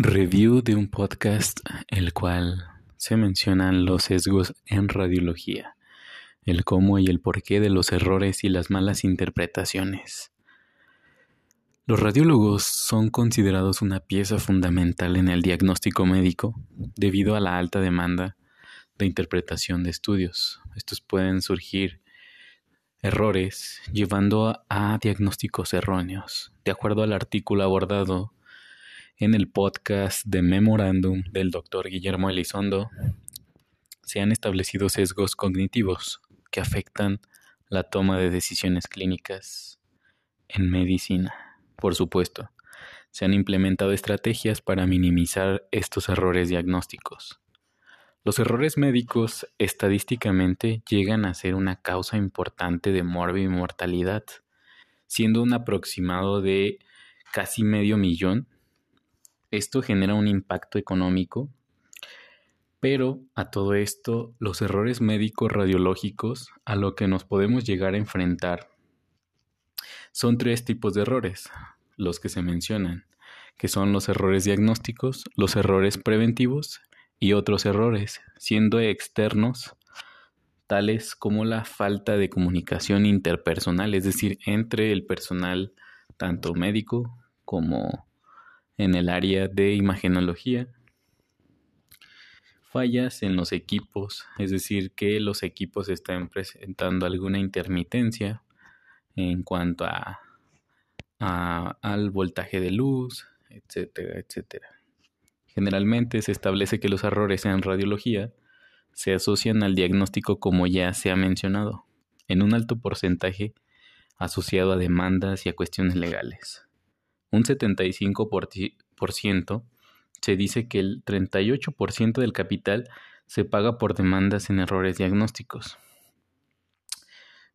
Review de un podcast el cual se mencionan los sesgos en radiología, el cómo y el porqué de los errores y las malas interpretaciones. Los radiólogos son considerados una pieza fundamental en el diagnóstico médico debido a la alta demanda de interpretación de estudios. Estos pueden surgir errores llevando a diagnósticos erróneos. De acuerdo al artículo abordado en el podcast de Memorándum del doctor Guillermo Elizondo, se han establecido sesgos cognitivos que afectan la toma de decisiones clínicas en medicina. Por supuesto, se han implementado estrategias para minimizar estos errores diagnósticos. Los errores médicos estadísticamente llegan a ser una causa importante de muerte y mortalidad, siendo un aproximado de casi medio millón esto genera un impacto económico, pero a todo esto los errores médicos radiológicos a lo que nos podemos llegar a enfrentar son tres tipos de errores, los que se mencionan, que son los errores diagnósticos, los errores preventivos y otros errores, siendo externos tales como la falta de comunicación interpersonal, es decir, entre el personal tanto médico como en el área de imagenología. Fallas en los equipos, es decir, que los equipos están presentando alguna intermitencia en cuanto a, al voltaje de luz, etcétera, etcétera. Generalmente se establece que los errores en radiología se asocian al diagnóstico como ya se ha mencionado, en un alto porcentaje asociado a demandas y a cuestiones legales un 75% se dice que el 38% del capital se paga por demandas en errores diagnósticos.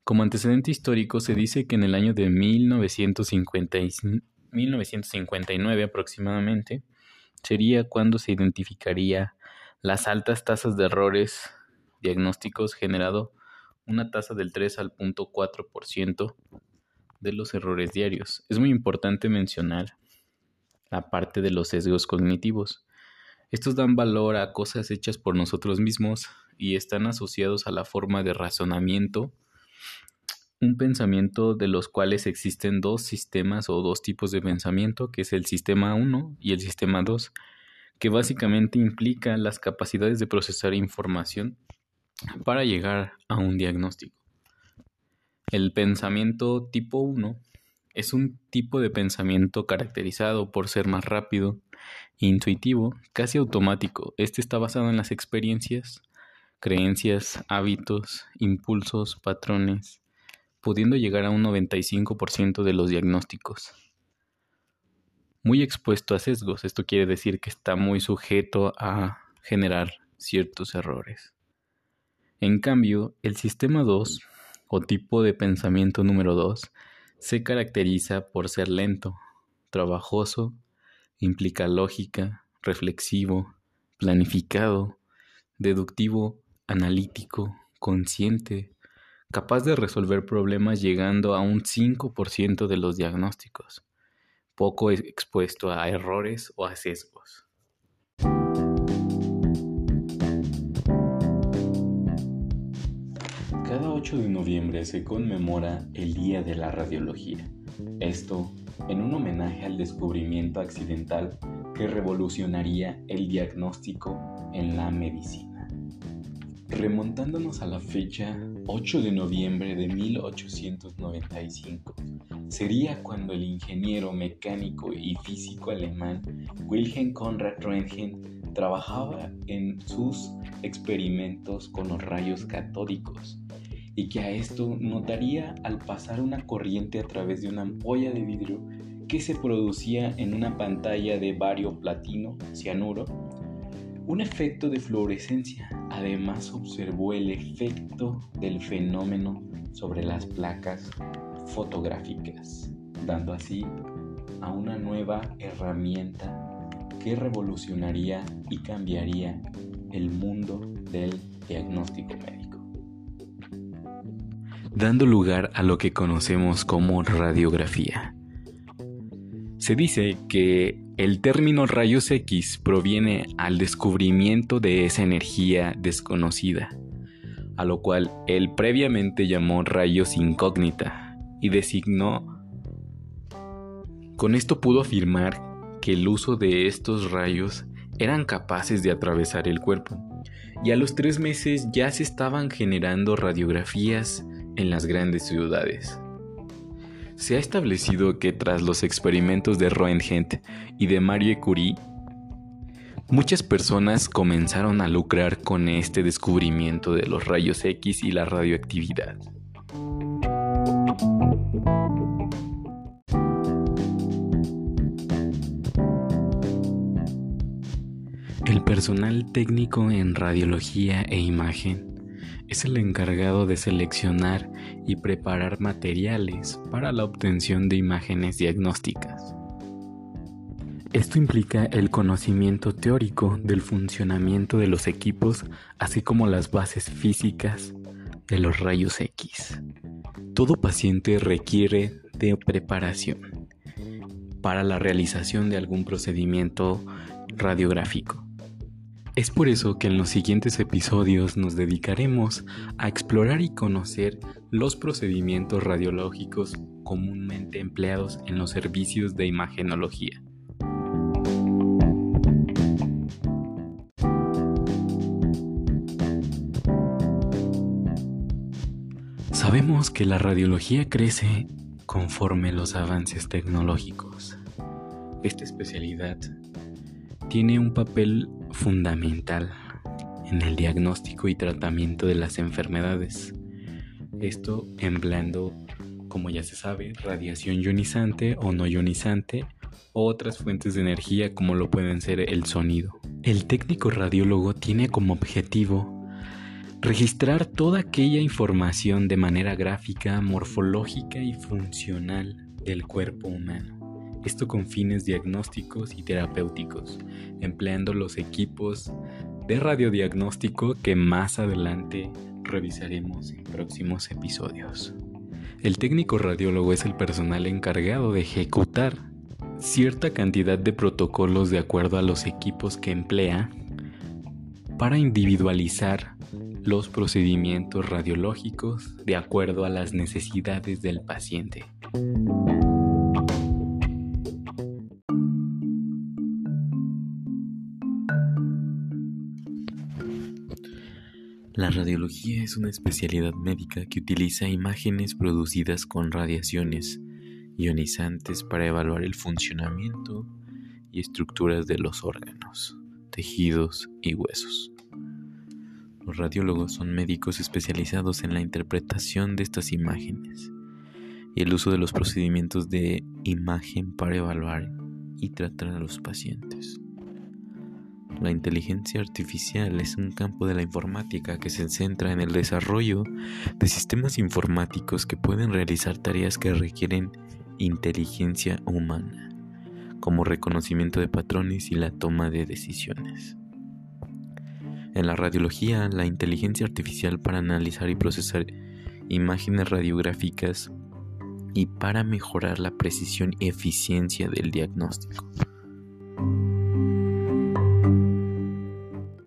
Como antecedente histórico se dice que en el año de 1959 aproximadamente sería cuando se identificaría las altas tasas de errores diagnósticos generado una tasa del 3 al 0.4% de los errores diarios. Es muy importante mencionar la parte de los sesgos cognitivos. Estos dan valor a cosas hechas por nosotros mismos y están asociados a la forma de razonamiento, un pensamiento de los cuales existen dos sistemas o dos tipos de pensamiento, que es el sistema 1 y el sistema 2, que básicamente implica las capacidades de procesar información para llegar a un diagnóstico. El pensamiento tipo 1 es un tipo de pensamiento caracterizado por ser más rápido, intuitivo, casi automático. Este está basado en las experiencias, creencias, hábitos, impulsos, patrones, pudiendo llegar a un 95% de los diagnósticos. Muy expuesto a sesgos, esto quiere decir que está muy sujeto a generar ciertos errores. En cambio, el sistema 2 o tipo de pensamiento número 2 se caracteriza por ser lento, trabajoso, implica lógica, reflexivo, planificado, deductivo, analítico, consciente, capaz de resolver problemas llegando a un 5% de los diagnósticos, poco expuesto a errores o a sesgos. Cada 8 de noviembre se conmemora el Día de la Radiología. Esto en un homenaje al descubrimiento accidental que revolucionaría el diagnóstico en la medicina. Remontándonos a la fecha 8 de noviembre de 1895, sería cuando el ingeniero mecánico y físico alemán Wilhelm Conrad Röntgen trabajaba en sus experimentos con los rayos catódicos y que a esto notaría al pasar una corriente a través de una ampolla de vidrio que se producía en una pantalla de bario platino, cianuro, un efecto de fluorescencia. Además observó el efecto del fenómeno sobre las placas fotográficas, dando así a una nueva herramienta que revolucionaría y cambiaría el mundo del diagnóstico médico dando lugar a lo que conocemos como radiografía. Se dice que El término rayos X proviene al descubrimiento de esa energía desconocida, a lo cual él previamente llamó rayos incógnita y designó. Con esto pudo afirmar que el uso de estos rayos eran capaces de atravesar el cuerpo, y a los tres meses ya se estaban generando radiografías en las grandes ciudades. Se ha establecido que tras los experimentos de Roentgen y de Marie Curie, muchas personas comenzaron a lucrar con este descubrimiento de los rayos X y la radioactividad. El personal técnico en radiología e imagen es el encargado de seleccionar y preparar materiales para la obtención de imágenes diagnósticas. Esto implica el conocimiento teórico del funcionamiento de los equipos, así como las bases físicas de los rayos X. Todo paciente requiere de preparación para la realización de algún procedimiento radiográfico. Es por eso que en los siguientes episodios nos dedicaremos a explorar y conocer los procedimientos radiológicos comúnmente empleados en los servicios de imagenología. Sabemos que la radiología crece conforme los avances tecnológicos. Esta especialidad tiene un papel fundamental en el diagnóstico y tratamiento de las enfermedades. Esto empleando, como ya se sabe, radiación ionizante o no ionizante o otras fuentes de energía como lo pueden ser el sonido. El técnico radiólogo tiene como objetivo registrar toda aquella información de manera gráfica, morfológica y funcional del cuerpo humano esto con fines diagnósticos y terapéuticos, empleando los equipos de radiodiagnóstico que más adelante revisaremos en próximos episodios. El técnico radiólogo es el personal encargado de ejecutar cierta cantidad de protocolos de acuerdo a los equipos que emplea para individualizar los procedimientos radiológicos de acuerdo a las necesidades del paciente. La radiología es una especialidad médica que utiliza imágenes producidas con radiaciones ionizantes para evaluar el funcionamiento y estructuras de los órganos, tejidos y huesos. Los radiólogos son médicos especializados en la interpretación de estas imágenes y el uso de los procedimientos de imagen para evaluar y tratar a los pacientes. La inteligencia artificial es un campo de la informática que se centra en el desarrollo de sistemas informáticos que pueden realizar tareas que requieren inteligencia humana, como reconocimiento de patrones y la toma de decisiones. En la radiología, la inteligencia artificial para analizar y procesar imágenes radiográficas y para mejorar la precisión y eficiencia del diagnóstico.